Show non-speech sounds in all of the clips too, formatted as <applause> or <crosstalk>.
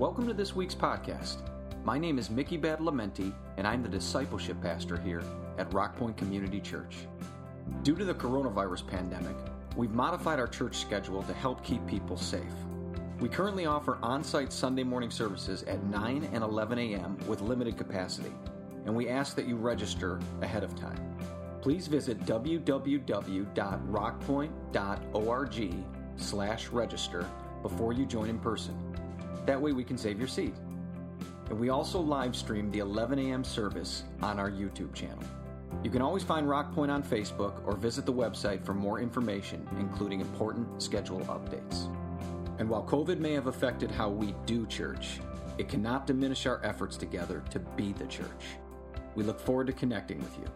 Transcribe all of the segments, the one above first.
Welcome to this week's podcast. My name is Mickey Badalamenti, and I'm the discipleship pastor here at Rockpointe Community Church. Due to the coronavirus pandemic, we've modified our church schedule to help keep people safe. We currently offer on site Sunday morning services at 9 and 11 a.m. with limited capacity, and we ask that you register ahead of time. Please visit www.rockpointe.org slash register before you join in person. That way we can save your seat. And we also live stream the 11 a.m. service on our YouTube channel. You can always find Rockpointe on Facebook or visit the website for more information, including important schedule updates. And while COVID may have affected how we do church, it cannot diminish our efforts together to be the church. We look forward to connecting with you.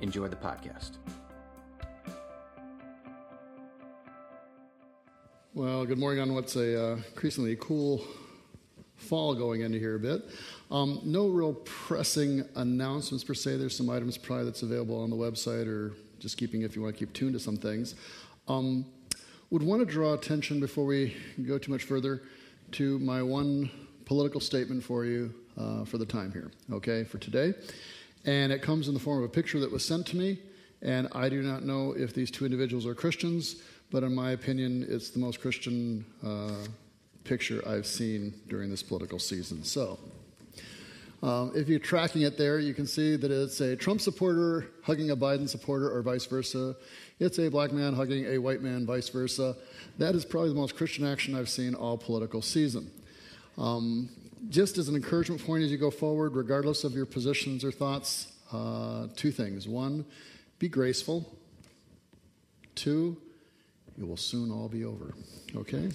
Enjoy the podcast. Well, good morning on what's a uh, increasingly cool fall going into here a bit. Um, no real pressing announcements per se. There's some items probably that's available on the website or just keeping if you want to keep tuned to some things. Um, would want to draw attention before we go too much further to my one political statement for you uh, for the time here, okay, for today. And it comes in the form of a picture that was sent to me. And I do not know if these two individuals are Christians, but in my opinion, it's the most Christian uh, picture I've seen during this political season. So, um, if you're tracking it there, you can see that it's a Trump supporter hugging a Biden supporter, or vice versa. It's a black man hugging a white man, vice versa. That is probably the most Christian action I've seen all political season. Um, just as an encouragement point as you go forward, regardless of your positions or thoughts, uh, two things. One, be graceful. Two, it will soon all be over. Okay?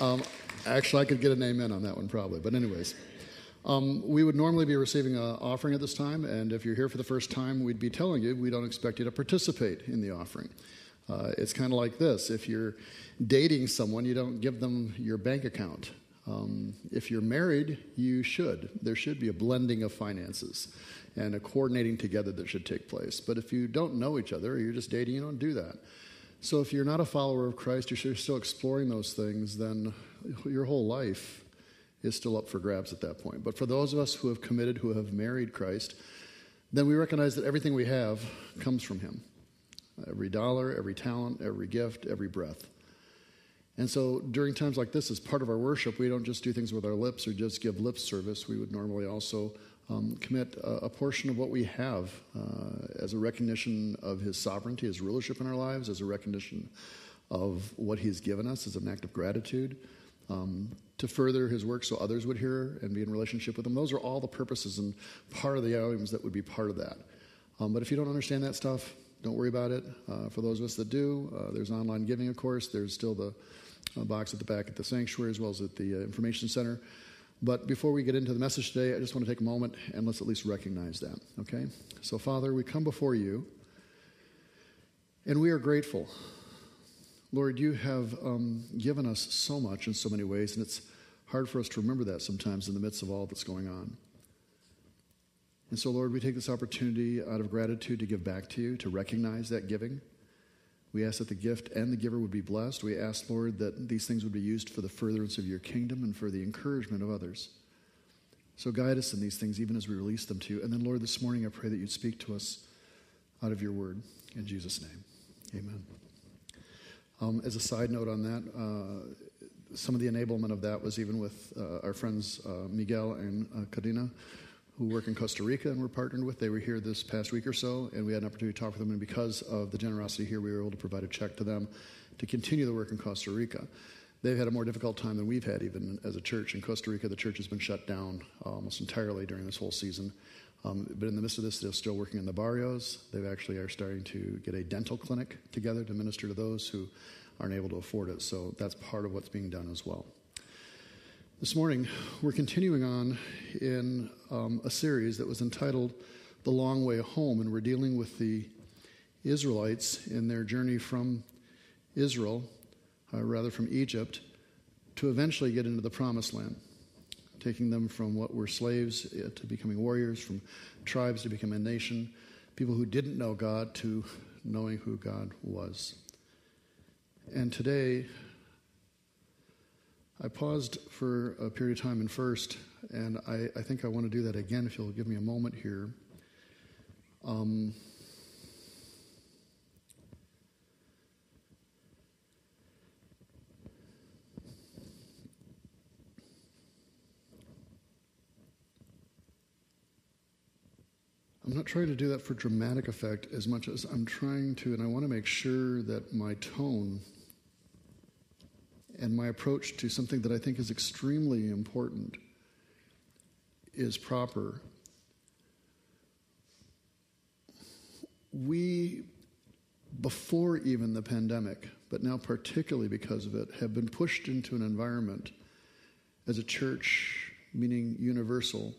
Um, Actually, I could get an amen on that one probably. But, anyways, um, we would normally be receiving an offering at this time, and if you're here for the first time, we'd be telling you we don't expect you to participate in the offering. Uh, it's kind of like this if you're dating someone, you don't give them your bank account. Um, if you're married, you should. There should be a blending of finances and a coordinating together that should take place. But if you don't know each other, you're just dating, you don't do that. So if you're not a follower of Christ, you're still exploring those things, then your whole life is still up for grabs at that point. But for those of us who have committed, who have married Christ, then we recognize that everything we have comes from Him every dollar, every talent, every gift, every breath. And so during times like this, as part of our worship, we don't just do things with our lips or just give lip service. We would normally also um, commit a, a, portion of what we have uh, as a recognition of His sovereignty, His rulership in our lives, as a recognition of what He's given us, as an act of gratitude um, to further his work so others would hear and be in relationship with him. Those are all the purposes and part of the items that would be part of that. Um, but if you don't understand that stuff, don't worry about it. Uh, for those of us that do, uh, there's online giving, of course. There's still the uh, box at the back at the sanctuary as well as at the uh, information center. But before we get into the message today, I just want to take a moment and let's at least recognize that, okay? So, Father, we come before you and we are grateful Lord, you have um, given us so much in so many ways, and it's hard for us to remember that sometimes in the midst of all that's going on. And so, Lord, we take this opportunity out of gratitude to give back to you, to recognize that giving. We ask that the gift and the giver would be blessed. We ask, Lord, that these things would be used for the furtherance of your kingdom and for the encouragement of others. So guide us in these things even as we release them to you. And then, Lord, this morning I pray that you'd speak to us out of your word. In Jesus' name, amen. Um, as a side note on that, uh, some of the enablement of that was even with uh, our friends uh, Miguel and uh, Cadena, who work in Costa Rica and we're partnered with. They were here this past week or so, and we had an opportunity to talk with them. And because of the generosity here, we were able to provide a check to them to continue the work in Costa Rica. They've had a more difficult time than we've had, even as a church. In Costa Rica, the church has been shut down almost entirely during this whole season. Um, but in the midst of this, they're still working in the barrios. They actually are starting to get a dental clinic together to minister to those who aren't able to afford it. So that's part of what's being done as well. This morning, we're continuing on in um, a series that was entitled The Long Way Home, and we're dealing with the Israelites in their journey from Israel, uh, rather from Egypt, to eventually get into the Promised Land taking them from what were slaves uh, to becoming warriors, from tribes to becoming a nation, people who didn't know God to knowing who God was. And today, I paused for a period of time in first, and I, I think I want to do that again if you'll give me a moment here. Um, I'm not trying to do that for dramatic effect as much as I'm trying to, and I want to make sure that my tone and my approach to something that I think is extremely important is proper. We, before even the pandemic, but now particularly because of it, have been pushed into an environment as a church, meaning universal,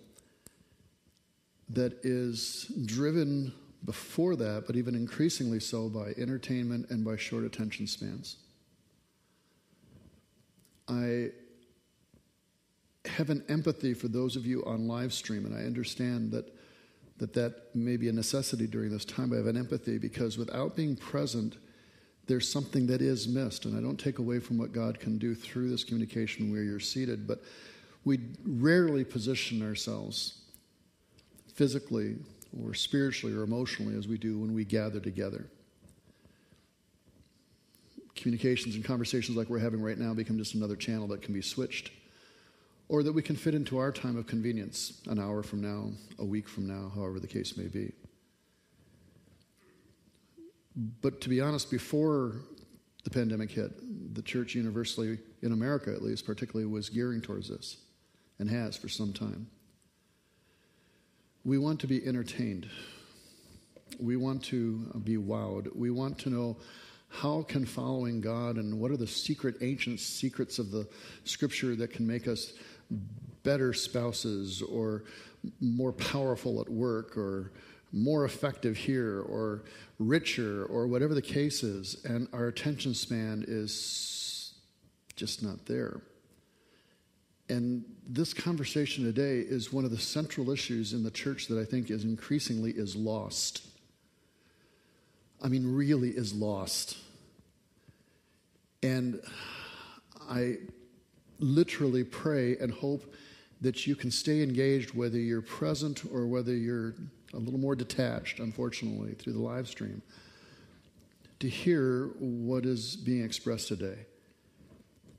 that is driven before that, but even increasingly so by entertainment and by short attention spans. I have an empathy for those of you on live stream, and I understand that that, that may be a necessity during this time. I have an empathy because without being present, there's something that is missed. And I don't take away from what God can do through this communication where you're seated, but we rarely position ourselves physically or spiritually or emotionally as we do when we gather together. Communications and conversations like we're having right now become just another channel that can be switched or that we can fit into our time of convenience an hour from now, a week from now, however the case may be. But to be honest, before the pandemic hit, the church universally, in America at least, particularly, was gearing towards this and has for some time. We want to be entertained. We want to be wowed. We want to know how can following God and what are the secret, ancient secrets of the scripture that can make us better spouses or more powerful at work or more effective here or richer or whatever the case is. And our attention span is just not there. And this conversation today is one of the central issues in the church that I think is increasingly is lost. I mean, really is lost. And I literally pray and hope that you can stay engaged whether you're present or whether you're a little more detached, unfortunately, through the live stream, to hear what is being expressed today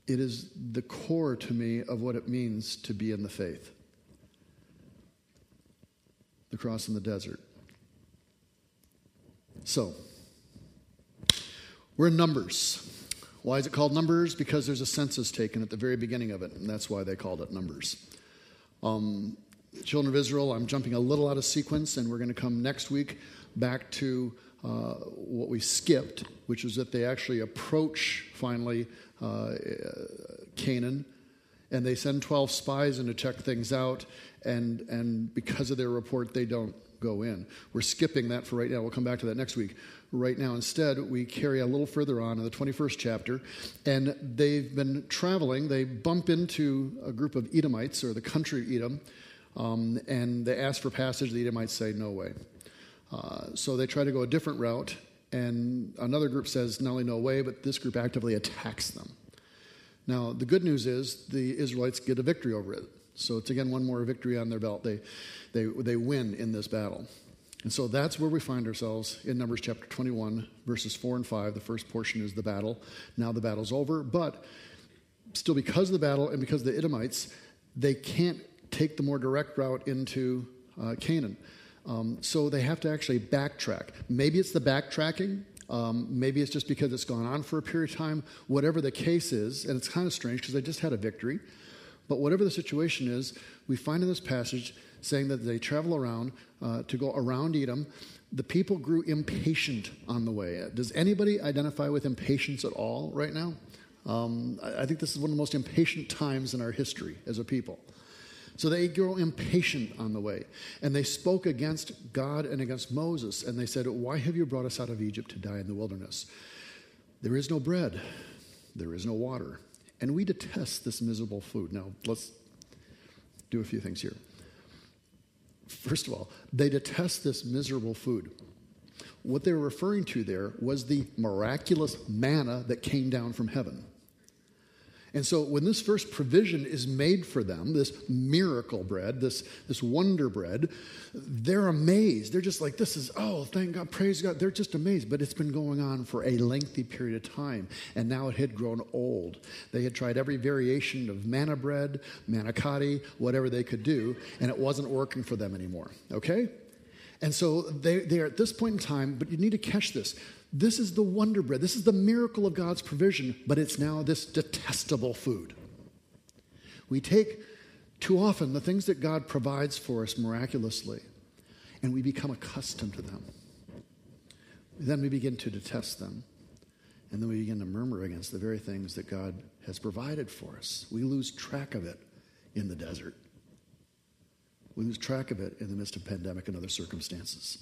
it is the core to me of what it means to be in the faith. The cross in the desert. So, we're in Numbers. Why is it called Numbers? Because there's a census taken at the very beginning of it, and that's why they called it Numbers. Um, children of Israel, I'm jumping a little out of sequence, and we're going to come next week back to uh, what we skipped, which is that they actually approach finally uh, Canaan, and they send 12 spies in to check things out, and, and because of their report, they don't go in. We're skipping that for right now. We'll come back to that next week. Right now, instead, we carry a little further on in the 21st chapter, and they've been traveling. They bump into a group of Edomites, or the country of Edom, um, and they ask for passage. The Edomites say, No way. Uh, so they try to go a different route, and another group says not only no way, but this group actively attacks them. Now, the good news is the Israelites get a victory over it. So it's again one more victory on their belt. They, they, they win in this battle. And so that's where we find ourselves in Numbers chapter 21, verses 4 and 5. The first portion is the battle. Now the battle's over, but still, because of the battle and because of the Edomites, they can't take the more direct route into uh, Canaan. Um, so they have to actually backtrack. Maybe it's the backtracking. Um, maybe it's just because it's gone on for a period of time. Whatever the case is, and it's kind of strange because they just had a victory. But whatever the situation is, we find in this passage saying that they travel around uh, to go around Edom. The people grew impatient on the way. Does anybody identify with impatience at all right now? Um, I think this is one of the most impatient times in our history as a people. So they grow impatient on the way. And they spoke against God and against Moses. And they said, Why have you brought us out of Egypt to die in the wilderness? There is no bread, there is no water. And we detest this miserable food. Now, let's do a few things here. First of all, they detest this miserable food. What they were referring to there was the miraculous manna that came down from heaven. And so when this first provision is made for them, this miracle bread, this, this wonder bread, they're amazed. They're just like, this is, oh, thank God, praise God. They're just amazed. But it's been going on for a lengthy period of time. And now it had grown old. They had tried every variation of manna bread, manicotti, whatever they could do, and it wasn't working for them anymore. Okay? And so they, they are at this point in time, but you need to catch this. This is the wonder bread. This is the miracle of God's provision, but it's now this detestable food. We take too often the things that God provides for us miraculously, and we become accustomed to them. Then we begin to detest them, and then we begin to murmur against the very things that God has provided for us. We lose track of it in the desert. Lose track of it in the midst of pandemic and other circumstances.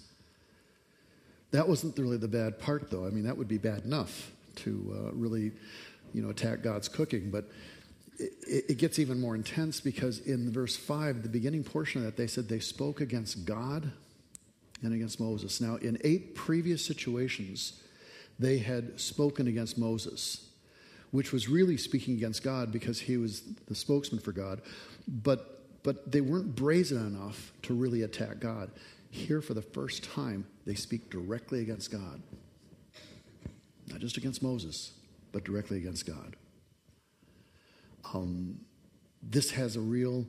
That wasn't really the bad part, though. I mean, that would be bad enough to uh, really, you know, attack God's cooking. But it, it, gets even more intense because in verse 5, the beginning portion of that, they said they spoke against God and against Moses. Now, in eight previous situations, they had spoken against Moses, which was really speaking against God because he was the spokesman for God. But but they weren't brazen enough to really attack God. Here, for the first time, they speak directly against God. Not just against Moses, but directly against God. Um, this has a real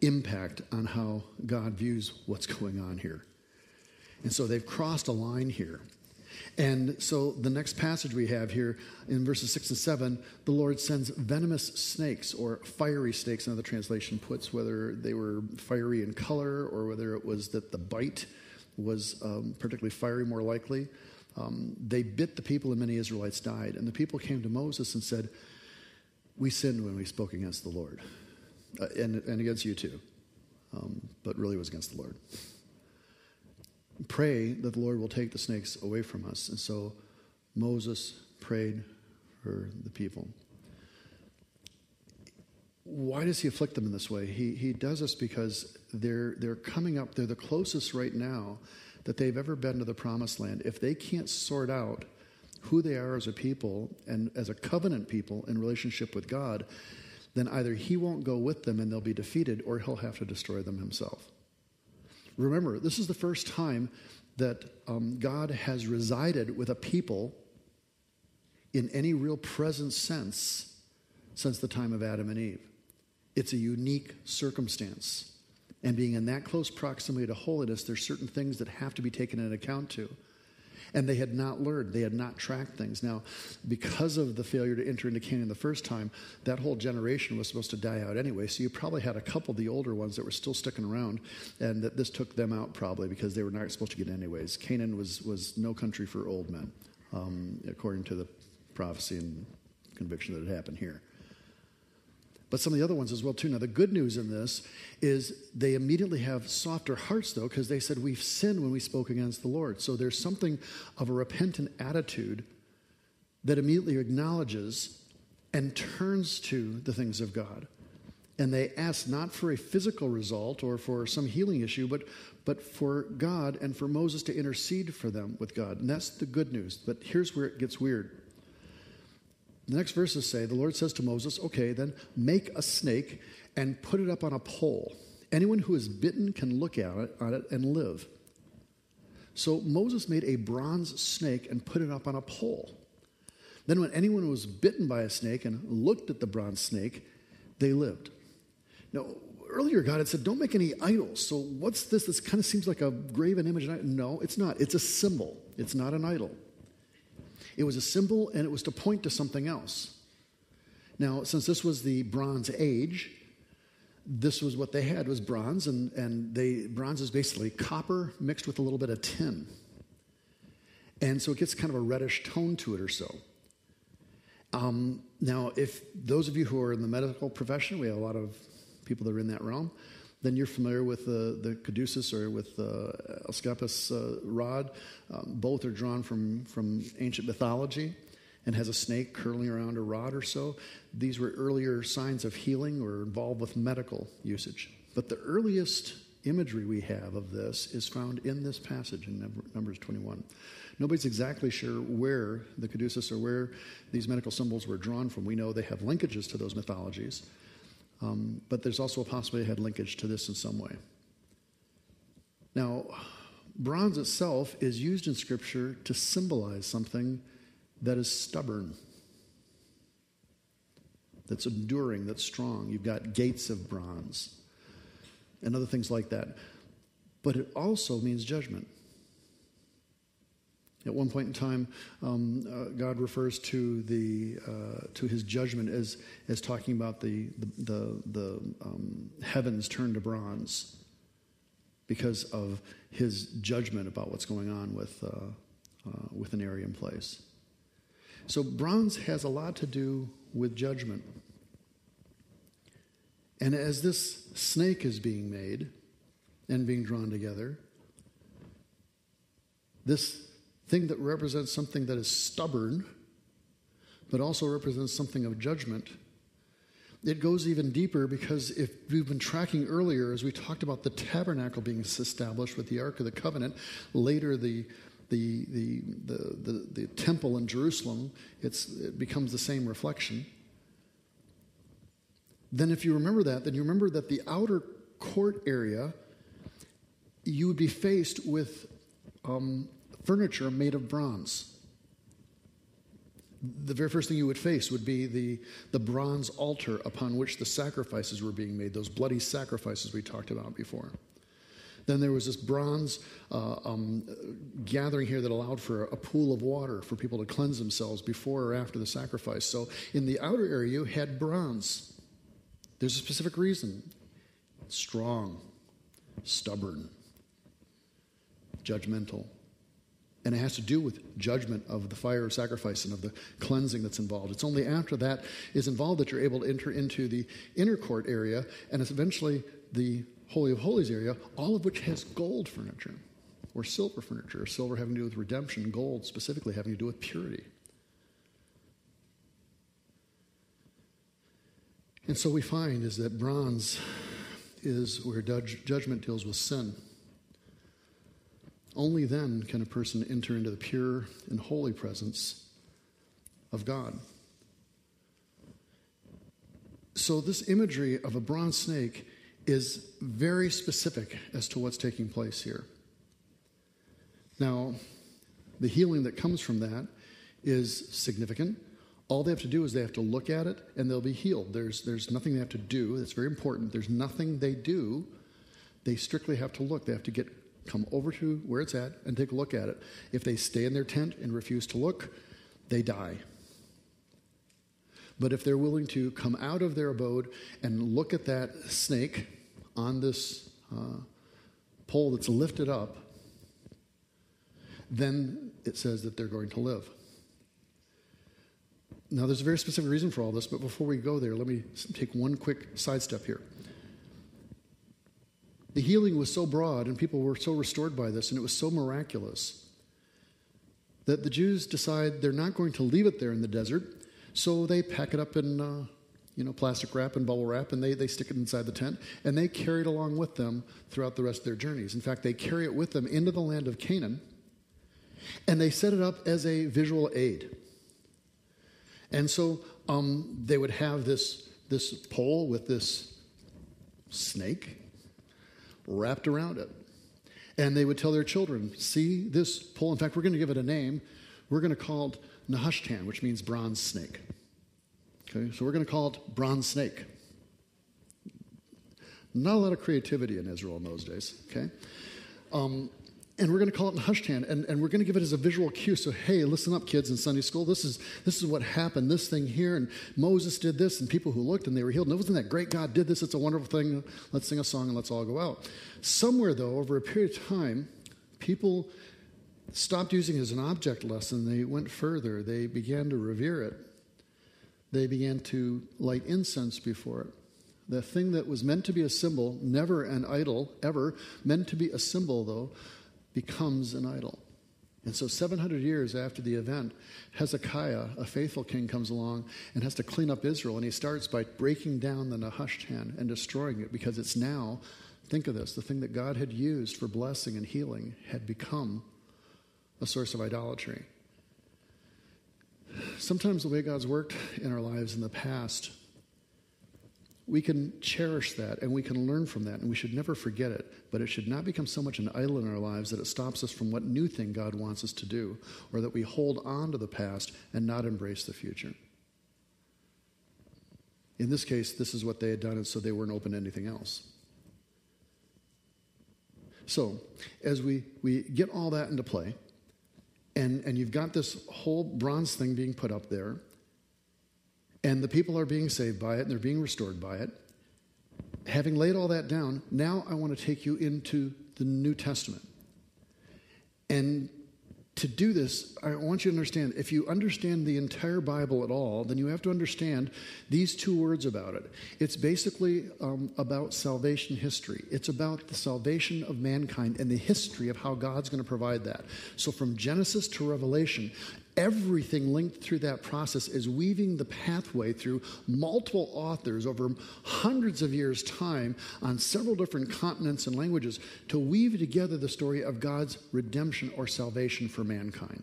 impact on how God views what's <laughs> going on here. And so they've crossed a line here. And so the next passage we have here in verses 6 and 7, the Lord sends venomous snakes or fiery snakes, another translation puts, whether they were fiery in color or whether it was that the bite was um, particularly fiery, more likely. Um, they bit the people, and many Israelites died. And the people came to Moses and said, We sinned when we spoke against the Lord, uh, and, and against you too, um, but really was against the Lord pray that the Lord will take the snakes away from us. And so Moses prayed for the people. Why does he afflict them in this way? He, he does this because they're, they're coming up, they're the closest right now that they've ever been to the promised land. If they can't sort out who they are as a people and as a covenant people in relationship with God, then either he won't go with them and they'll be defeated or he'll have to destroy them himself. Remember, this is the first time that um, God has resided with a people in any real present sense since the time of Adam and Eve. It's a unique circumstance. And being in that close proximity to holiness, there's certain things that have to be taken into account to. And they had not learned, they had not tracked things. Now, because of the failure to enter into Canaan the first time, that whole generation was supposed to die out anyway. So you probably had a couple of the older ones that were still sticking around, and that this took them out probably because they were not supposed to get anyways. Canaan was, was no country for old men, um, according to the prophecy and conviction that had happened here but some of the other ones as well too. Now the good news in this is they immediately have softer hearts though because they said we've sinned when we spoke against the Lord. So there's something of a repentant attitude that immediately acknowledges and turns to the things of God. And they ask not for a physical result or for some healing issue, but, but for God and for Moses to intercede for them with God. And that's the good news. But here's where it gets weird. The next verses say, the Lord says to Moses, Okay, then make a snake and put it up on a pole. Anyone who is bitten can look at it, at it and live. So Moses made a bronze snake and put it up on a pole. Then, when anyone was bitten by a snake and looked at the bronze snake, they lived. Now, earlier God had said, Don't make any idols. So, what's this? This kind of seems like a graven image. No, it's not. It's a symbol, it's not an idol. It was a symbol and it was to point to something else. Now, since this was the Bronze Age, this was what they had was bronze, and, and they, bronze is basically copper mixed with a little bit of tin. And so it gets kind of a reddish tone to it or so. Um, now, if those of you who are in the medical profession, we have a lot of people that are in that realm, then you're familiar with the, the caduceus or with the Asclepius uh, rod. Um, both are drawn from, from ancient mythology and has a snake curling around a rod or so. These were earlier signs of healing or involved with medical usage. But the earliest imagery we have of this is found in this passage in Numbers 21. Nobody's exactly sure where the caduceus or where these medical symbols were drawn from. We know they have linkages to those mythologies, um, but there's also a possibility they had linkage to this in some way. Now, bronze itself is used in Scripture to symbolize something that is stubborn, that's enduring, that's strong. You've got gates of bronze and other things like that. But it also means judgment. At one point in time, um, uh, God refers to the uh, to His judgment as as talking about the the the, the um, heavens turned to bronze because of His judgment about what's going on with uh, uh, with an area in place. So bronze has a lot to do with judgment. And as this snake is being made and being drawn together, this thing that represents something that is stubborn, but also represents something of judgment. It goes even deeper because if we've been tracking earlier, as we talked about the tabernacle being established with the Ark of the Covenant, later the the, the, the, the, the temple in Jerusalem, it's, it becomes the same reflection. Then, if you remember that, then you remember that the outer court area, you would be faced with um, furniture made of bronze. The very first thing you would face would be the, the bronze altar upon which the sacrifices were being made, those bloody sacrifices we talked about before. Then there was this bronze uh, um, gathering here that allowed for a pool of water for people to cleanse themselves before or after the sacrifice. So in the outer area, you had bronze. There's a specific reason strong, stubborn, judgmental. And it has to do with judgment of the fire sacrifice and of the cleansing that's involved. It's only after that is involved that you're able to enter into the inner court area, and it's eventually the Holy of Holies area, all of which has gold furniture or silver furniture, silver having to do with redemption, gold specifically having to do with purity. And so we find is that bronze is where judgment deals with sin. Only then can a person enter into the pure and holy presence of God. So, this imagery of a bronze snake is very specific as to what's taking place here. Now, the healing that comes from that is significant. All they have to do is they have to look at it and they'll be healed. There's, there's nothing they have to do. That's very important. There's nothing they do. They strictly have to look. They have to get come over to where it's at and take a look at it. If they stay in their tent and refuse to look, they die. But if they're willing to come out of their abode and look at that snake on this uh, pole that's lifted up, then it says that they're going to live. Now, there's a very specific reason for all this, but before we go there, let me take one quick sidestep here. The healing was so broad and people were so restored by this, and it was so miraculous that the Jews decide they're not going to leave it there in the desert, so they pack it up in uh, you know, plastic wrap and bubble wrap, and they, they stick it inside the tent, and they carry it along with them throughout the rest of their journeys. In fact, they carry it with them into the land of Canaan, and they set it up as a visual aid. And so um, they would have this, this pole with this snake wrapped around it. And they would tell their children, see this pole. In fact, we're going to give it a name. We're going to call it Nehushtan, which means bronze snake. Okay, so we're going to call it bronze snake. Not a lot of creativity in Israel in those days, okay? Um, and we're going to call it Nehushtan, and, and we're going to give it as a visual cue. So, hey, listen up, kids in Sunday school. This is this is what happened. This thing here, and Moses did this, and people who looked and they were healed. And wasn't that great? God did this. It's a wonderful thing. Let's sing a song and let's all go out. Somewhere though, over a period of time, people stopped using it as an object lesson. They went further. They began to revere it. They began to light incense before it. The thing that was meant to be a symbol, never an idol, ever, meant to be a symbol, though, becomes an idol. And so, 700 years after the event, Hezekiah, a faithful king, comes along and has to clean up Israel. And he starts by breaking down the Nehushtan and destroying it because it's now think of this the thing that God had used for blessing and healing had become a source of idolatry. Sometimes the way God's worked in our lives in the past, we can cherish that and we can learn from that, and we should never forget it. But it should not become so much an idol in our lives that it stops us from what new thing God wants us to do, or that we hold on to the past and not embrace the future. In this case, this is what they had done, and so they weren't open to anything else. So, as we, we get all that into play, and, and you've got this whole bronze thing being put up there, and the people are being saved by it, and they're being restored by it. Having laid all that down, now I want to take you into the New Testament. And to do this, I want you to understand if you understand the entire Bible at all, then you have to understand these two words about it. It's basically um, about salvation history, it's about the salvation of mankind and the history of how God's going to provide that. So, from Genesis to Revelation, everything linked through that process is weaving the pathway through multiple authors over hundreds of years' time on several different continents and languages to weave together the story of God's redemption or salvation for mankind.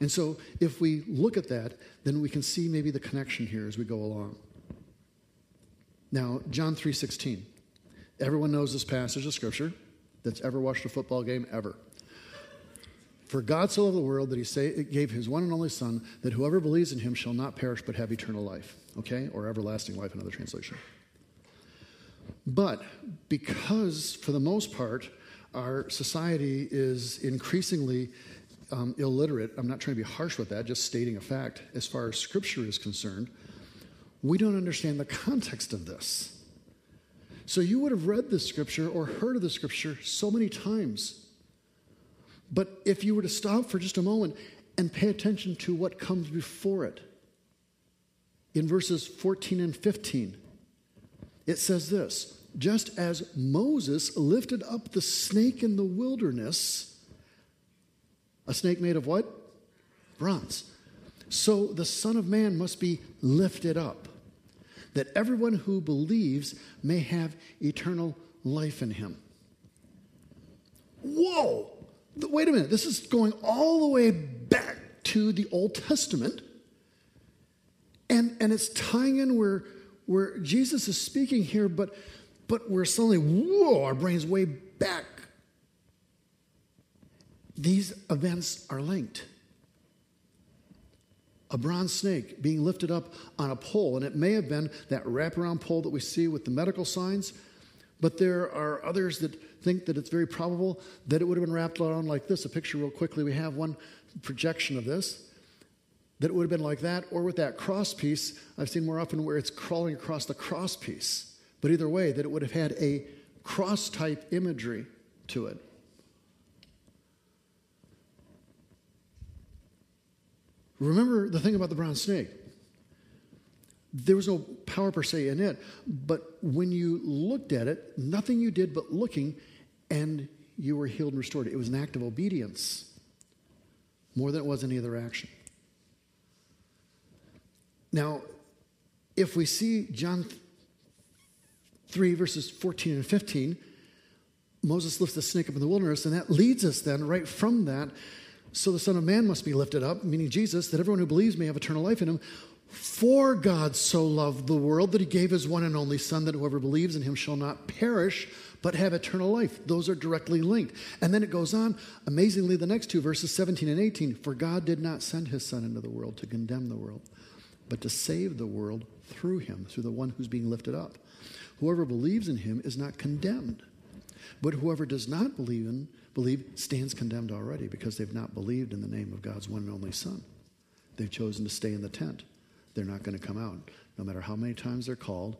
And so, if we look at that, then we can see maybe the connection here as we go along. Now, John 3:16. Everyone knows this passage of scripture that's ever watched a football game ever. For God so loved the world that he gave his one and only Son, that whoever believes in him shall not perish but have eternal life. Okay? Or everlasting life, another translation. But because, for the most part, our society is increasingly um, illiterate, I'm not trying to be harsh with that, just stating a fact, as far as Scripture is concerned, we don't understand the context of this. So you would have read this Scripture or heard of the Scripture so many times but if you were to stop for just a moment and pay attention to what comes before it, in verses 14 and 15, it says this just as Moses lifted up the snake in the wilderness, a snake made of what? Bronze. So the Son of Man must be lifted up, that everyone who believes may have eternal life in him. Whoa! Wait a minute, this is going all the way back to the Old Testament. And, and it's tying in where, where Jesus is speaking here, but, but we're suddenly, whoa, our brain's way back. These events are linked. A bronze snake being lifted up on a pole, and it may have been that wraparound pole that we see with the medical signs, but there are others that think that it's very probable that it would have been wrapped around like this. A picture, real quickly, we have one projection of this. That it would have been like that, or with that cross piece, I've seen more often where it's crawling across the cross piece. But either way, that it would have had a cross type imagery to it. Remember the thing about the bronze snake there was no power per se in it, but when you looked at it, nothing you did but looking, and you were healed and restored. It was an act of obedience more than it was any other action. Now, if we see John 3, verses 14 and 15, Moses lifts the snake up in the wilderness, and that leads us then right from that. So the Son of Man must be lifted up, meaning Jesus, that everyone who believes may have eternal life in him. For God so loved the world that he gave his one and only Son, that whoever believes in him shall not perish, but have eternal life. Those are directly linked. And then it goes on, amazingly, the next two verses, 17 and 18. For God did not send his Son into the world to condemn the world, but to save the world through him, through the one who's being lifted up. Whoever believes in him is not condemned. But whoever does not believe in believe stands condemned already because they've not believed in the name of God's one and only Son. They've chosen to stay in the tent they're not going to come out. No matter how many times they're called,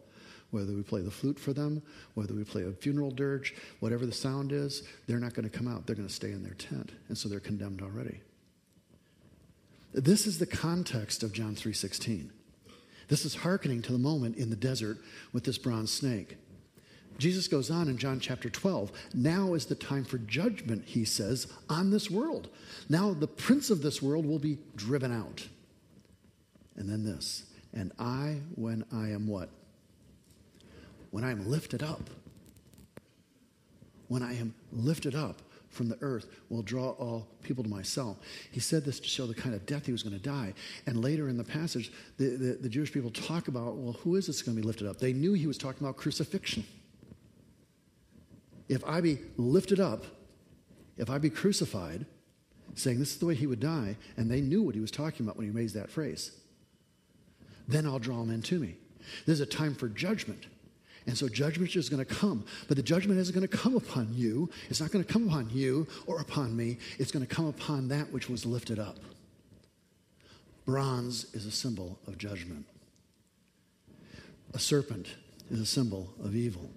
whether we play the flute for them, whether we play a funeral dirge, whatever the sound is, they're not going to come out. They're going to stay in their tent. And so they're condemned already. This is the context of John 3:16. This is hearkening to the moment in the desert with this bronze snake. Jesus goes on in John chapter 12. Now is the time for judgment, he says, on this world. Now the prince of this world will be driven out. And then this. And I, when I am what? When I am lifted up. when I am lifted up from the earth, will draw all people to myself. He said this to show the kind of death he was going to die. And later in the passage, the, the, the Jewish people talk about, well, who is this going to be lifted up? They knew he was talking about crucifixion. If I be lifted up, if I be crucified, saying this is the way he would die, and they knew what he was talking about when he raised that phrase, then I'll draw men to me. There's a time for judgment. And so judgment is going to come. But the judgment isn't going to come upon you. It's not going to come upon you or upon me. It's going to come upon that which was lifted up. Bronze is a symbol of judgment. A serpent is a symbol of evil.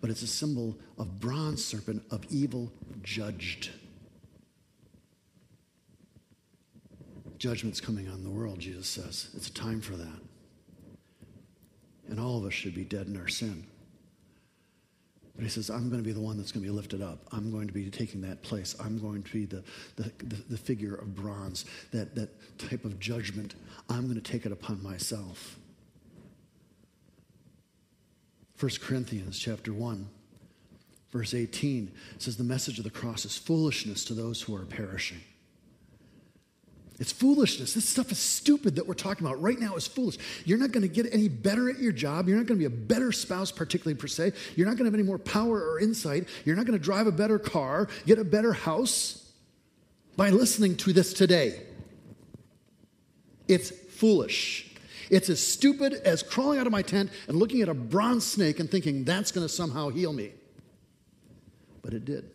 But it's a symbol of bronze serpent of evil judged. Judgment's coming on the world, Jesus says. It's a time for that. And all of us should be dead in our sin. But he says, I'm going to be the one that's going to be lifted up. I'm going to be taking that place. I'm going to be the, the, the, the figure of bronze, that, that type of judgment. I'm going to take it upon myself. 1 Corinthians chapter 1, verse 18 says, The message of the cross is foolishness to those who are perishing. It's foolishness. This stuff is stupid that we're talking about right now is foolish. You're not going to get any better at your job. You're not going to be a better spouse, particularly per se. You're not going to have any more power or insight. You're not going to drive a better car, get a better house by listening to this today. It's foolish. It's as stupid as crawling out of my tent and looking at a bronze snake and thinking that's going to somehow heal me. But it did.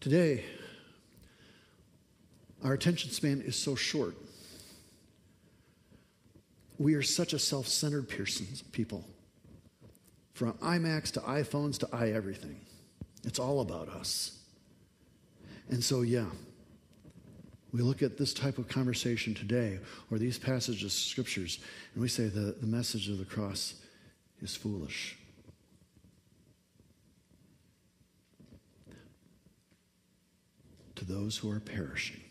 Today, our attention span is so short. We are such a self centered people. From iMacs to iPhones to i everything. It's all about us. And so, yeah, we look at this type of conversation today or these passages of scriptures and we say the, the message of the cross is foolish. To those who are perishing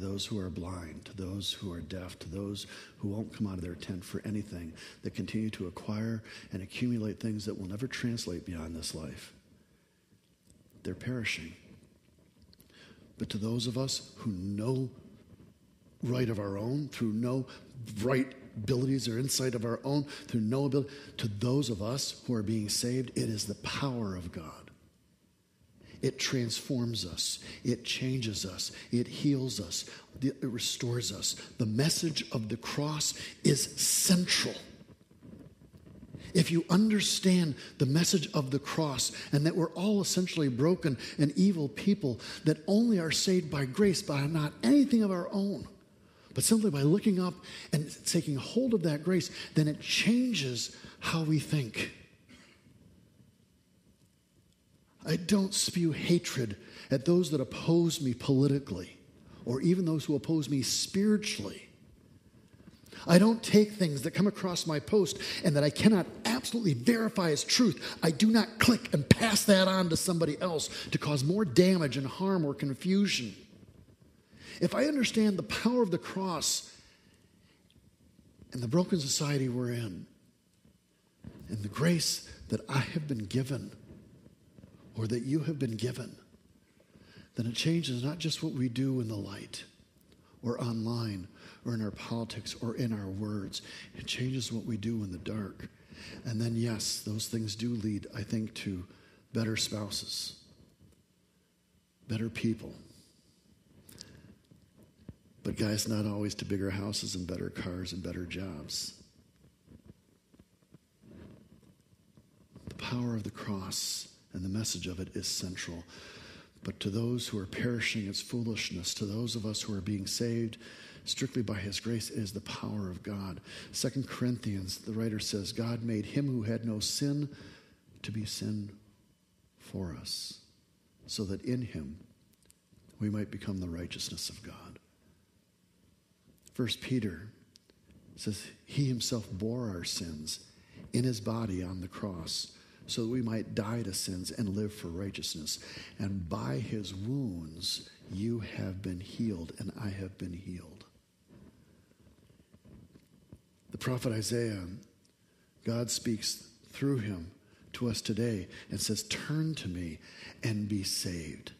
those who are blind, to those who are deaf, to those who won't come out of their tent for anything, that continue to acquire and accumulate things that will never translate beyond this life. They're perishing. But to those of us who know right of our own, through no bright abilities or insight of our own, through no ability, to those of us who are being saved, it is the power of God. It transforms us, it changes us, it heals us, it restores us. The message of the cross is central. If you understand the message of the cross and that we're all essentially broken and evil people that only are saved by grace, by not anything of our own, but simply by looking up and taking hold of that grace, then it changes how we think. I don't spew hatred at those that oppose me politically or even those who oppose me spiritually. I don't take things that come across my post and that I cannot absolutely verify as truth. I do not click and pass that on to somebody else to cause more damage and harm or confusion. If I understand the power of the cross and the broken society we're in, and the grace that I have been given, or that you have been given, then it changes not just what we do in the light or online or in our politics or in our words, it changes what we do in the dark. And then, yes, those things do lead, I think, to better spouses, better people. But, guys, not always to bigger houses and better cars and better jobs. The power of the cross and the message of it is central. But to those who are perishing, it's foolishness. To those of us who are being saved strictly by his grace, it is the power of God. Second Corinthians, the writer says, God made him who had no sin to be sin for us, so that in him we might become the righteousness of God. First Peter says, He himself bore our sins in his body on the cross so that we might die to sins and live for righteousness. And by his wounds you have been healed, and I have been healed. The prophet Isaiah God speaks through him to us today and says, Turn to me and be saved.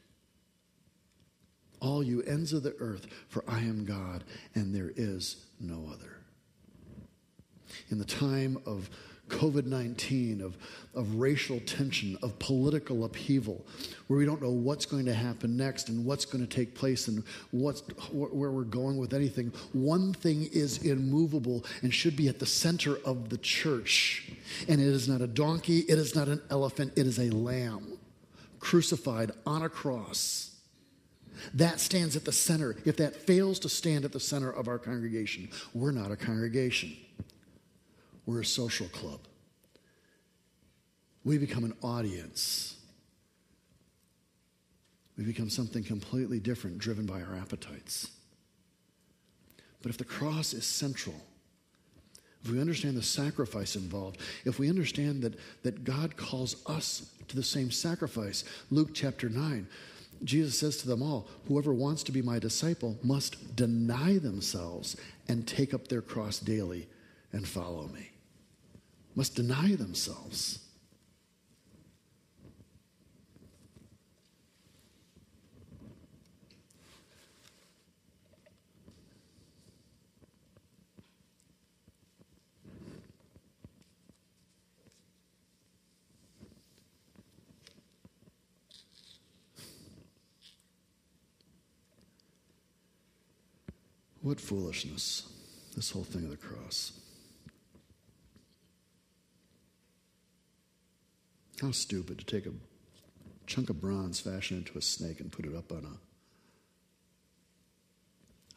All you ends of the earth, for I am God and there is no other. In the time of COVID 19, of, of racial tension, of political upheaval, where we don't know what's going to happen next and what's going to take place and what's, where we're going with anything. One thing is immovable and should be at the center of the church. And it is not a donkey, it is not an elephant, it is a lamb crucified on a cross. That stands at the center. If that fails to stand at the center of our congregation, we're not a congregation. We're a social club. We become an audience. We become something completely different, driven by our appetites. But if the cross is central, if we understand the sacrifice involved, if we understand that, that God calls us to the same sacrifice, Luke chapter 9, Jesus says to them all, Whoever wants to be my disciple must deny themselves and take up their cross daily and follow me must deny themselves. What foolishness, this whole thing of the cross. How stupid to take a chunk of bronze, fashion into a snake, and put it up on a.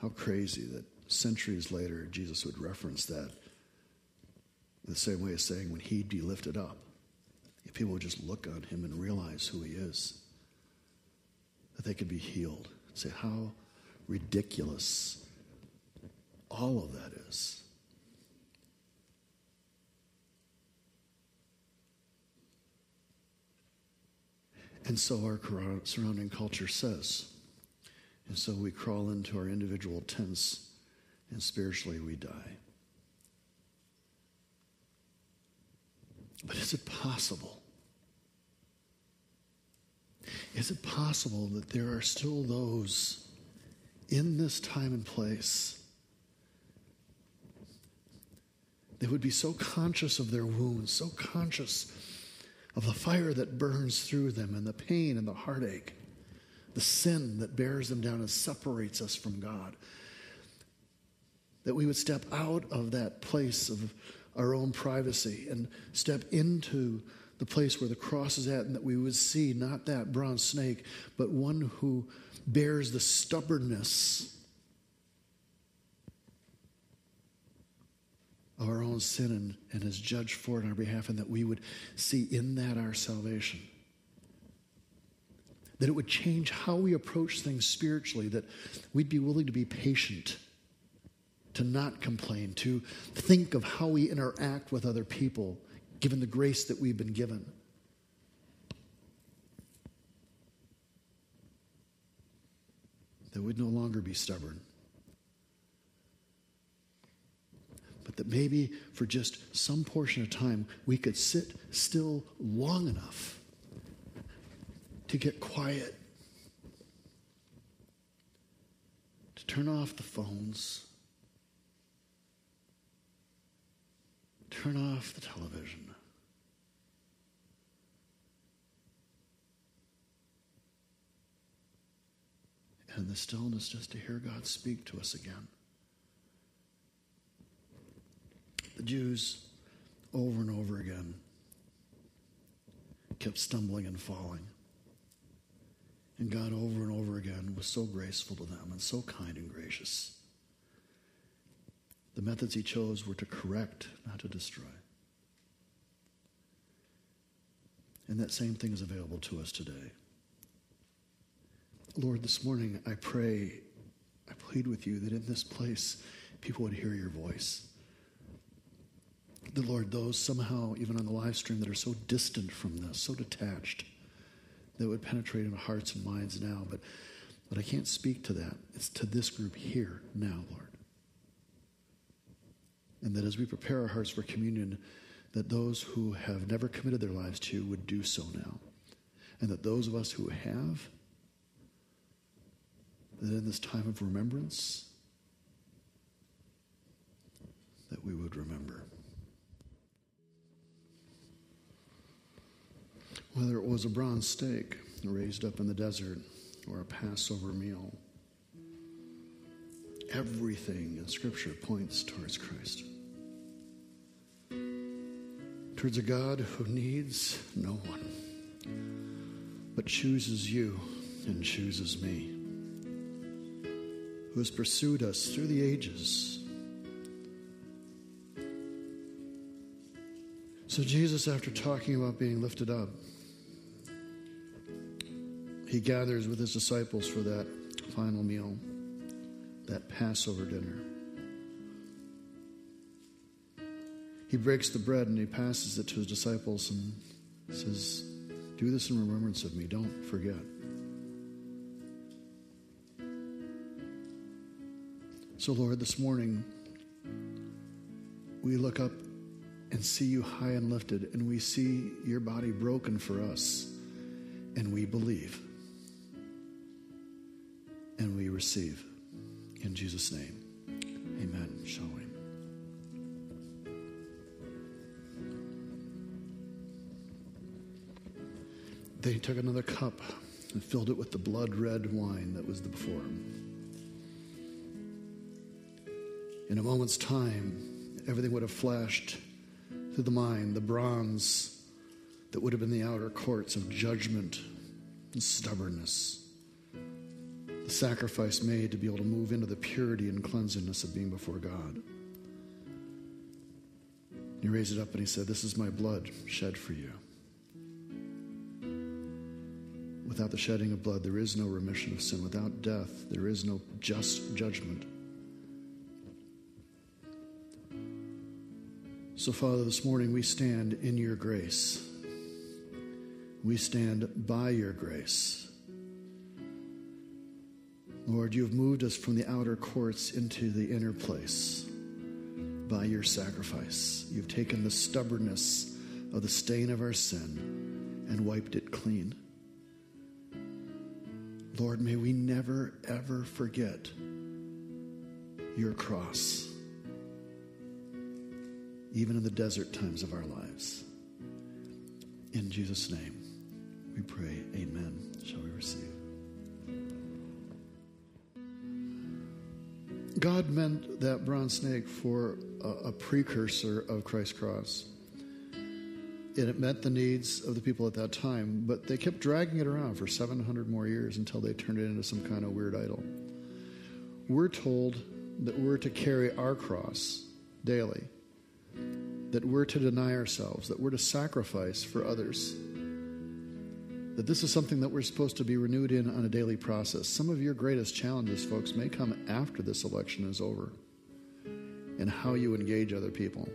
How crazy that centuries later Jesus would reference that the same way as saying when he'd be lifted up, people would just look on him and realize who he is, that they could be healed. Say, how ridiculous all of that is. And so our surrounding culture says. And so we crawl into our individual tents and spiritually we die. But is it possible? Is it possible that there are still those in this time and place that would be so conscious of their wounds, so conscious of the fire that burns through them and the pain and the heartache, the sin that bears them down and separates us from God. That we would step out of that place of our own privacy and step into the place where the cross is at, and that we would see not that bronze snake, but one who bears the stubbornness our own sin and, and is judged for it on our behalf, and that we would see in that our salvation. That it would change how we approach things spiritually, that we'd be willing to be patient, to not complain, to think of how we interact with other people, given the grace that we've been given. That we'd no longer be stubborn that maybe for just some portion of time we could sit still long enough to get quiet, to turn off the phones, turn off the television. And the stillness, just to hear God speak to us again. The Jews, over and over again, kept stumbling and falling. And God, over and over again, was so graceful to them and so kind and gracious. The methods he chose were to correct, not to destroy. And that same thing is available to us today. Lord, this morning I pray, I plead with you that in this place people would hear your voice the Lord, those somehow, even on the live stream, that are so distant from this, so detached, that would penetrate into hearts and minds now. But, but I can't speak to that. It's to this group here now, Lord. And that as we prepare our hearts for communion, that those who have never committed their lives to you would do so now. And that those of us who have, that in this time of remembrance, that we would remember. Whether it was a bronze snake raised up in the desert or a Passover meal, everything in Scripture points towards Christ. Towards a God who needs no one, but chooses you and chooses me, who has pursued us through the ages. So, Jesus, after talking about being lifted up, he gathers with his disciples for that final meal, that Passover dinner. He breaks the bread and he passes it to his disciples and says, Do this in remembrance of me. Don't forget. So, Lord, this morning we look up and see you high and lifted, and we see your body broken for us, and we believe and we receive. In Jesus' name, amen. Shall we? They took another cup and filled it with the blood red wine that was before him. In a moment's time, everything would have flashed through the mind the bronze that would have been the outer courts of judgment and stubbornness sacrifice made to be able to move into the purity and cleansingness of being before God. He raised it up and he said, This is my blood shed for you. Without the shedding of blood, there is no remission of sin. Without death, there is no just judgment. So, Father, this morning we stand in your grace. We stand by your grace. Lord, you have moved us from the outer courts into the inner place by your sacrifice. You've taken the stubbornness of the stain of our sin and wiped it clean. Lord, may we never, ever forget your cross, even in the desert times of our lives. In Jesus' name, we pray, Amen. Shall we receive? God meant that bronze snake for a, a precursor of Christ's cross. And it met the needs of the people at that time, but they kept dragging it around for 700 more years until they turned it into some kind of weird idol. We're told that we're to carry our cross daily, that we're to deny ourselves, that we're to sacrifice for others that this is something that we're supposed to be renewed in on a daily process. Some of your greatest challenges, folks, may come after this election is over and how you engage other people.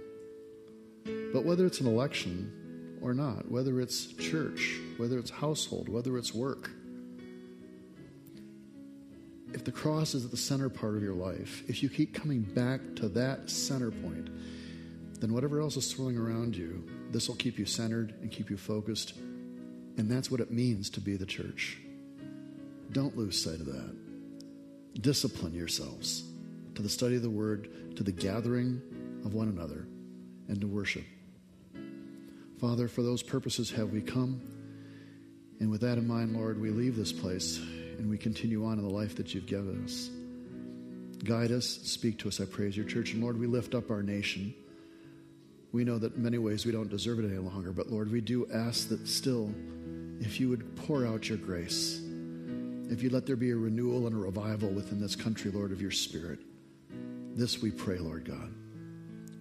But whether it's an election or not, whether it's church, whether it's household, whether it's work, if the cross is at the center part of your life, if you keep coming back to that center point, then whatever else is swirling around you, this will keep you centered and keep you focused and that's what it means to be the church. Don't lose sight of that. Discipline yourselves to the study of the word, to the gathering of one another, and to worship. Father, for those purposes have we come. And with that in mind, Lord, we leave this place and we continue on in the life that you've given us. Guide us, speak to us, I praise your church. And Lord, we lift up our nation. We know that in many ways we don't deserve it any longer, but Lord, we do ask that still if you would pour out your grace, if you let there be a renewal and a revival within this country, Lord, of your Spirit. This we pray, Lord God.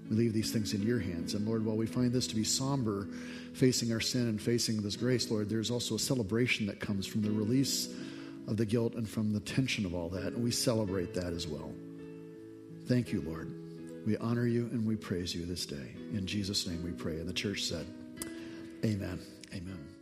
We leave these things in your hands. And Lord, while we find this to be somber, facing our sin and facing this grace, Lord, there's also a celebration that comes from the release of the guilt and from the tension of all that. And we celebrate that as well. Thank you, Lord. We honor you and we praise you this day. In Jesus' name we pray. And the church said, Amen. Amen.